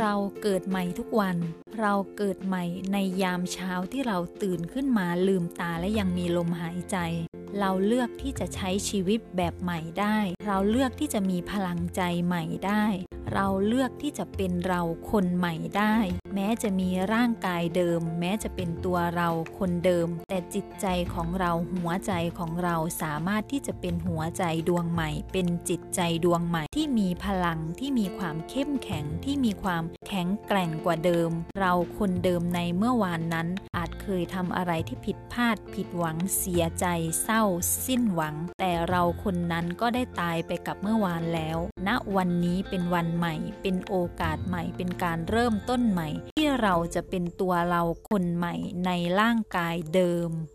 เราเกิดใหม่ทุกวัน เราเกิดใหม่ในยามเช้าที่เราตื่นขึ้นมาลืมตาและยังมีลมหายใจ เราเลือกที่จะใช้ชีวิตแบบใหม่ได้ เราเลือกที่จะมีพลังใจใหม่ได้ เราเลือกที่จะเป็นเราคนใหม่ได้ แม้จะมีร่างกายเดิม แม้จะเป็นตัวเราคนเดิม แต่จิตใจของเราหัวใจของเราสามารถที่จะเป็นหัวใจดวงใหม่ เป็นจิตใจดวงใหม่ที่มีพลังที่มีความเข้มแข็งที่มีความ แข็งแกร่งกว่าเดิม เราคนเดิมในเมื่อวานนั้น อาจเคยทำอะไรที่ผิดพลาด ผิดหวังเสียใจ เศร้า สิ้นหวัง แต่เราคนนั้นก็ได้ตายไปกับเมื่อวานแล้วณวันนี้เป็นวันใหม่ เป็นโอกาสใหม่ เป็นการเริ่มต้นใหม่ ที่เราจะเป็นตัวเราคนใหม่ในร่างกายเดิม